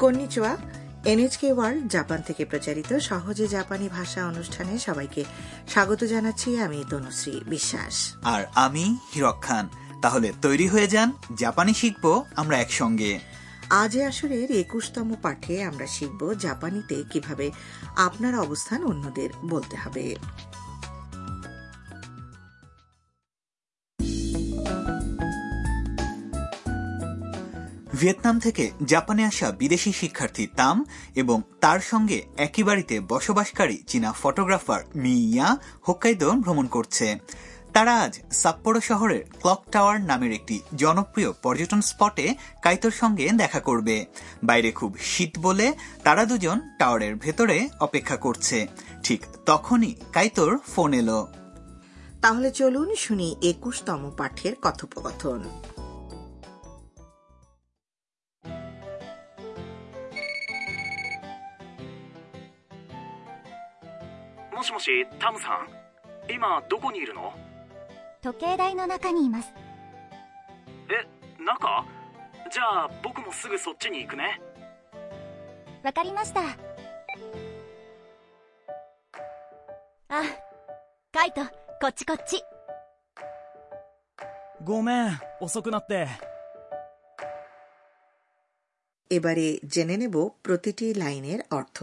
কন্নিচুয়া এনএচকে world Japan থেকে প্রচারিত সহজে জাপানি ভাষা অনুষ্ঠানে সবাইকে স্বাগত জানাচ্ছি আমি তনুশ্রী বিশ্বাস। আর আমি হিরক খান। তাহলে তৈরি হয়ে যান জাপানি শিখব আমরা একসঙ্গে। আজ আসরের একুশতম পাঠে আমরা শিখব জাপানিতে কীভাবে আপনার অবস্থান অন্যদের বলতে হবে। ভিয়েতনাম থেকে জাপানে আসা বিদেশি শিক্ষার্থী তাম এবং তার সঙ্গে একই বাড়িতে বসবাসকারী চীনা ফটোগ্রাফার মিয়া হোক্কাইদো ভ্রমণ করছে। তারা আজ সাপ্পোরো শহরের ক্লক টাওয়ার নামের একটি জনপ্রিয় পর্যটন স্পটে কাইতোর সঙ্গে দেখা করবে। বাইরে খুব শীত বলে তারা দুজন টাওয়ারের ভেতরে অপেক্ষা করছে। ঠিক তখনই কাইতোর ফোন এলো। তাহলে চলুন শুনি একুশতম পাঠের কথোপকথন। もしもしタムさん今どこにいるの時計台の中にいますえ中じゃあ僕もすぐそっちに行くねわかりましたあカイトこっちこっちごめん遅くなって এবারে জেনে নেব প্রতিটি লাইনের অর্থ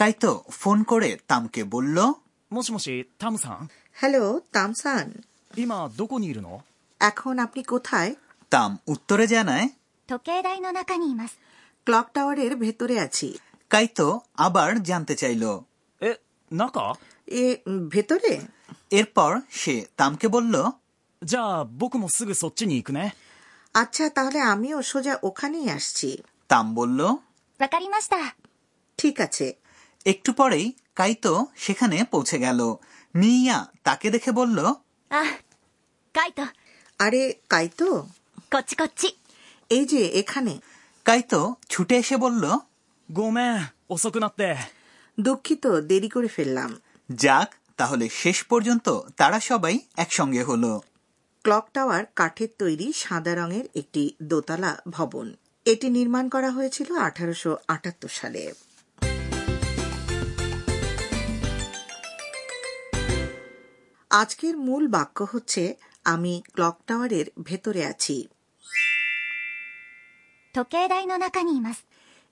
কাইতো ফোন করে তামকে বলল もしもしタムさん হ্যালো তামসান 今どこにいるの এখন আপনি কোথায় তাম উত্তরে জানায় 時計台の中にいます ক্লক টাওয়ারের ভেতরে আছি কাইতো আবার জানতে চাইল え中 এ উম, ভেতরে এরপর সে তামকে বলল じゃあ僕もすぐそっちに行くね আচ্ছা তাহলে আমিও সোজা ওখানেই আসছি তাম বলল わかりました ঠিক আছে একটু পরেই কাইতো সেখানে পৌঁছে গেল। মিয়া তাকে দেখে বলল কাইতো। আরে কাইতো? কচ্ছি কচ্ছি। এই যে এখানে। কাইতো ছুটে এসে বলল গোমে ওসকুনাতে দুঃখিত দেরি করে ফেললাম। যাক তাহলে শেষ পর্যন্ত তারা সবাই একসঙ্গে হলো। ক্লক টাওয়ার কাঠের তৈরি সাদা রঙের একটি দোতলা ভবন। এটি নির্মাণ করা হয়েছিল আঠারোশ আটাত্তর সালে। আজকের মূল বাক্য হচ্ছে আমি ক্লক টাওয়ারের ভেতরে আছি।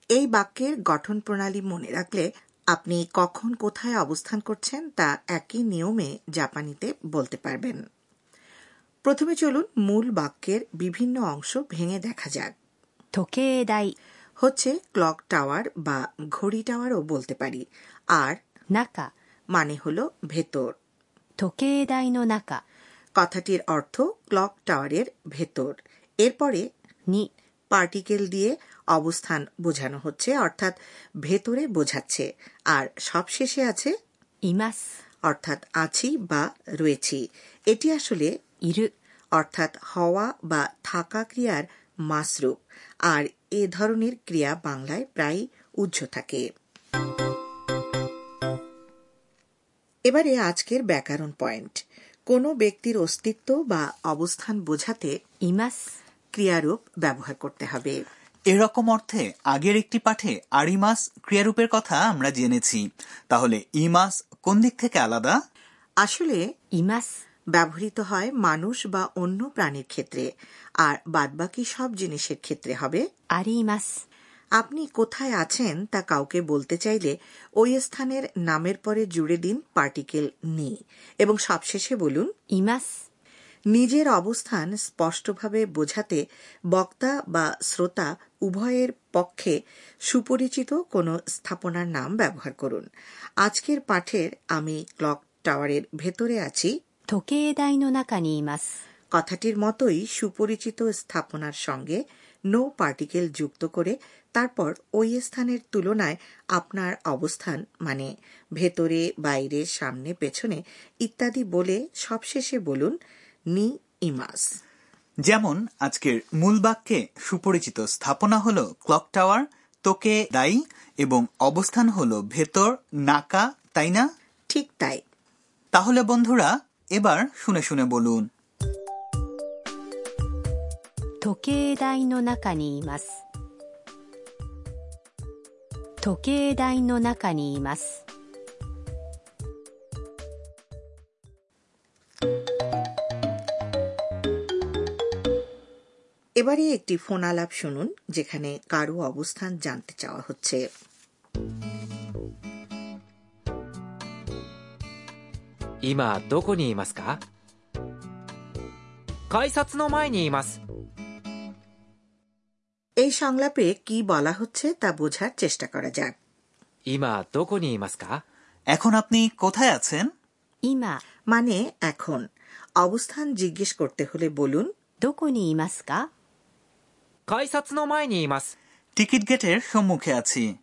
এই বাক্যের গঠন প্রণালী মনে রাখলে আপনি কখন কোথায় অবস্থান করছেন তা একই নিয়মে জাপানিতে বলতে পারবেন। প্রথমে চলুন মূল বাক্যের বিভিন্ন অংশ ভেঙে দেখা যাক। হচ্ছে ক্লক টাওয়ার বা ঘড়ি টাওয়ারও বলতে পারি। আর নাকা মানে হল ভেতর। 時計台の中 কথাটির অর্থ ক্লক টাওয়ারের ভেতর এরপরে に পার্টিকেল দিয়ে অবস্থান বোঝানো হচ্ছে অর্থাৎ ভেতরে বোঝাচ্ছে আর সবশেষে আছে います অর্থাৎ আছি বা রয়েছি এটি আসলে いる অর্থাৎ হওয়া বা থাকা ক্রিয়ার মাসরূপ আর এ ধরনের ক্রিয়া বাংলায় প্রায় উজ্জ্ব থাকে এবারে আজকের ব্যাকরণ পয়েন্ট। কোনো ব্যক্তির অস্তিত্ব বা অবস্থান বোঝাতে ইমাস। ক্রিয়ারূপ ব্যবহার করতে হবে। এরকম অর্থে আগের একটি পাঠে আরিমাস ক্রিয়ারূপের কথা আমরা জেনেছি। তাহলে ইমাস কোন দিক থেকে আলাদা? আসলে ইমাস। ব্যবহৃত হয় মানুষ বা অন্য প্রাণীর ক্ষেত্রে আর বাদবাকি সব জিনিসের ক্ষেত্রে হবে আরিমাস। আপনি কোথায় আছেন তা কাউকে বলতে চাইলে ওই স্থানের নামের পরে জুড়ে দিন পার্টিকেল নি। এবং সবশেষে বলুন ইমাস। নিজের অবস্থান স্পষ্টভাবে বোঝাতে বক্তা বা শ্রোতা উভয়ের পক্ষে সুপরিচিত কোনো স্থাপনার নাম ব্যবহার করুন। আজকের পাঠের আমি ক্লক টাওয়ারের ভেতরে আছি। কথাটির মতোই সুপরিচিত স্থাপনার সঙ্গে নো পার্টিকেল যুক্ত করে তারপর ওই স্থানের তুলনায় আপনার অবস্থান মানে ভেতরে বাইরে সামনে পেছনে ইত্যাদি বলে সবশেষে বলুন নি ইমাস। যেমন আজকের মূল বাক্যে সুপরিচিত স্থাপনা হল ক্লক টাওয়ার তোকে দায়ী এবং অবস্থান হল ভেতর নাকা তাই না? ঠিক তাই। তাহলে বন্ধুরা এবার শুনে শুনে বলুন। 時計台の中にいます 時計台の中にいます এবারে একটি ফোন আলাপ শুনুন যেখানে কারো অবস্থান জানতে চাওয়া হচ্ছে 今どこにいますか改札の前にいます এই সংলাপে কি বলা হচ্ছে তা বোঝার চেষ্টা করা যাক। ইমা দোকনি ইমাস্কা। এখন আপনি কোথায় আছেন? ইমা। মানে এখন। অবস্থান জিজ্ঞেস করতে হলে বলুন। দোকনি ইমাস্কা। কাইসাৎস মাইনি ইমাস। টিকিট গেটের সম্মুখে আছি।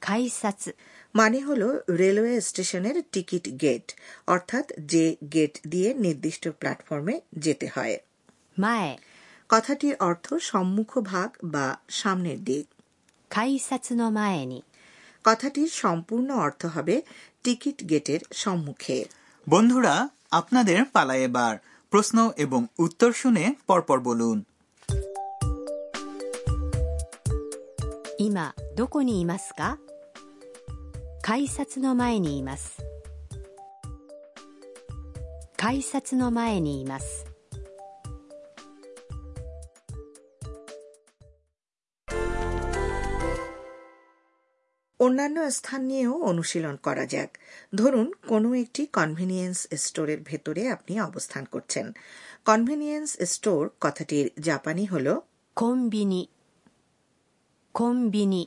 কাইসাৎস মানে হল রেলওয়ে স্টেশনের টিকিট গেট অর্থাৎ যে গেট দিয়ে নির্দিষ্ট প্ল্যাটফর্মে যেতে হয়। মায়। কথাটির অর্থ সম্মুখ ভাগ বা সামনের দিক 改札の前に কথাটির সম্পূর্ণ অর্থ হবে টিকিট গেটের সম্মুখে বন্ধুরা আপনাদের পালা এবার প্রশ্ন এবং উত্তর শুনে পরপর বলুন 今どこにいますか改札の前にいます改札の前にいます অন্যান্য স্থান নিয়েও অনুশীলন করা যাক ধরুন কোনো একটি কনভেনিয়েন্স স্টোরের ভেতরে আপনি অবস্থান করছেন কনভেনিয়েন্স স্টোর কথাটির জাপানি হল コンビニコンビニ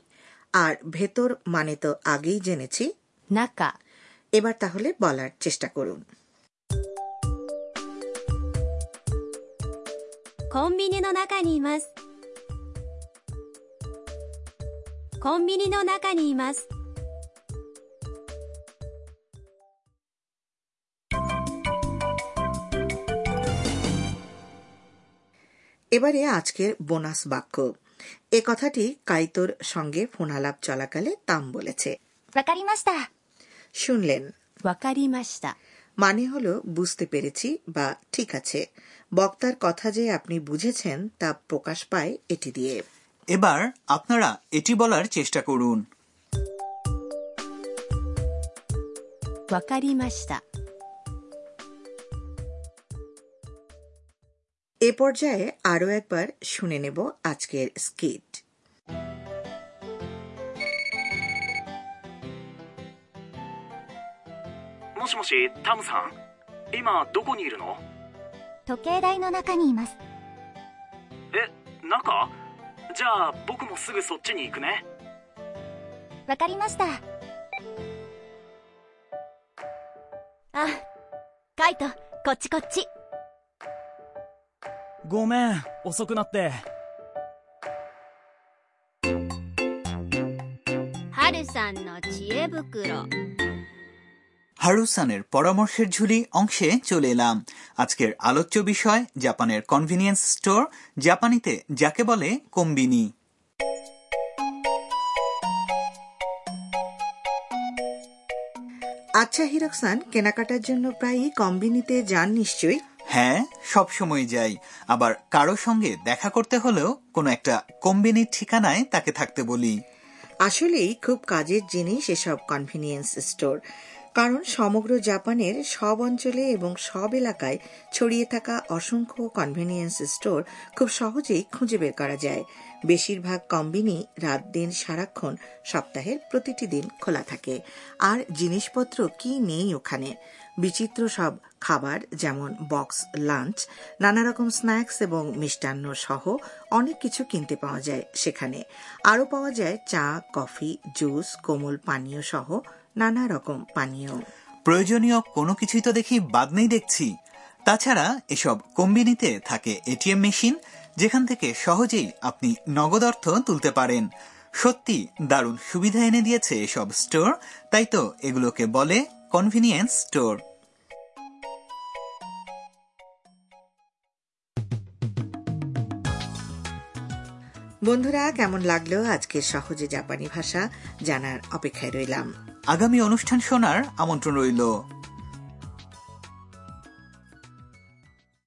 আর ভেতর মানে তো আগেই জেনেছি 中 এবার তাহলে বলার চেষ্টা করুন コンビニの中にいます コンビニの中にいます এবারে আজকের বোনাস বাক্য এ কথাটি কাইতোর সঙ্গে ফোনালাপ চলাকালে তাম বলেছে わかりました শুনলেন わかりました মানে হলো বুঝতে পেরেছি বা ঠিক আছে বক্তার কথা যে আপনি বুঝেছেন তা প্রকাশ পায় এটি দিয়ে এবার আপনারা এটি বলার চেষ্টা করুন わかりました এ পর্যায়ে আরও একবার শুনে নেব আজকের স্কিট もしもしタムさん今どこにいるの時計台の中にいますえ中 じゃあ僕もすぐそっちに行くね。わかりました。あカイトこっちこっち。ごめん遅くなって。はるさんの知恵袋 হারুসানের পরামর্শের ঝুলি অংশে চলে এলাম। আজকের আলোচ্য বিষয় জাপানের কনভিনিয়েন্স স্টোর জাপানিতে যাকে বলে কম্বিনি। আচ্ছা হিরকসান কেনাকাটার জন্য প্রায়ই কম্বিনিতে যান নিশ্চয়ই? হ্যাঁ সব সময় যাই। আবার কারও সঙ্গে দেখা করতে হলেও কোনো একটা কোম্বিনির ঠিকানায় তাকে থাকতে বলি। আসলেই খুব কাজের জিনিস এসব কনভিনিয়েন্স স্টোর কারণ সমগ্র জাপানের সব অঞ্চলে এবং সব এলাকায় ছড়িয়ে থাকা অসংখ্য কনভেনিয়েন্স স্টোর খুব সহজেই খুঁজে বের করা যায়। বেশিরভাগ কম্বিনি রাত দিন সারাক্ষণ সপ্তাহের প্রতিটি দিন খোলা থাকে। আর জিনিসপত্র কি নেই ওখানে? বিচিত্র সব খাবার যেমন বক্স, লাঞ্চ নানা রকম স্ন্যাক্স এবং মিষ্টান্ন সহ অনেক কিছু কিনতে পাওয়া যায় সেখানে। আরও পাওয়া যায় চা, কফি, জুস, কোমল পানীয় সহ নানা রকম পানীয়। প্রয়োজনীয় কোনো কিছুই তো দেখি বাদ নেই দেখছি। তাছাড়া এসব কোম্বিনিতে থাকে এটিএম মেশিন, যেখান থেকে সহজেই আপনি নগদ অর্থ তুলতে পারেন। সত্যি দারুণ সুবিধা এনে দিয়েছে এসব স্টোর, তাই তো এগুলোকে বলে কনভিনিয়েন্স স্টোর বন্ধুরা, কেমন লাগল আজকের সহজে জাপানি ভাষা? জানার অপেক্ষায় রইলাম। আগামী অনুষ্ঠান শোনার আমন্ত্রণ রইল।